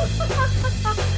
ハハハハハ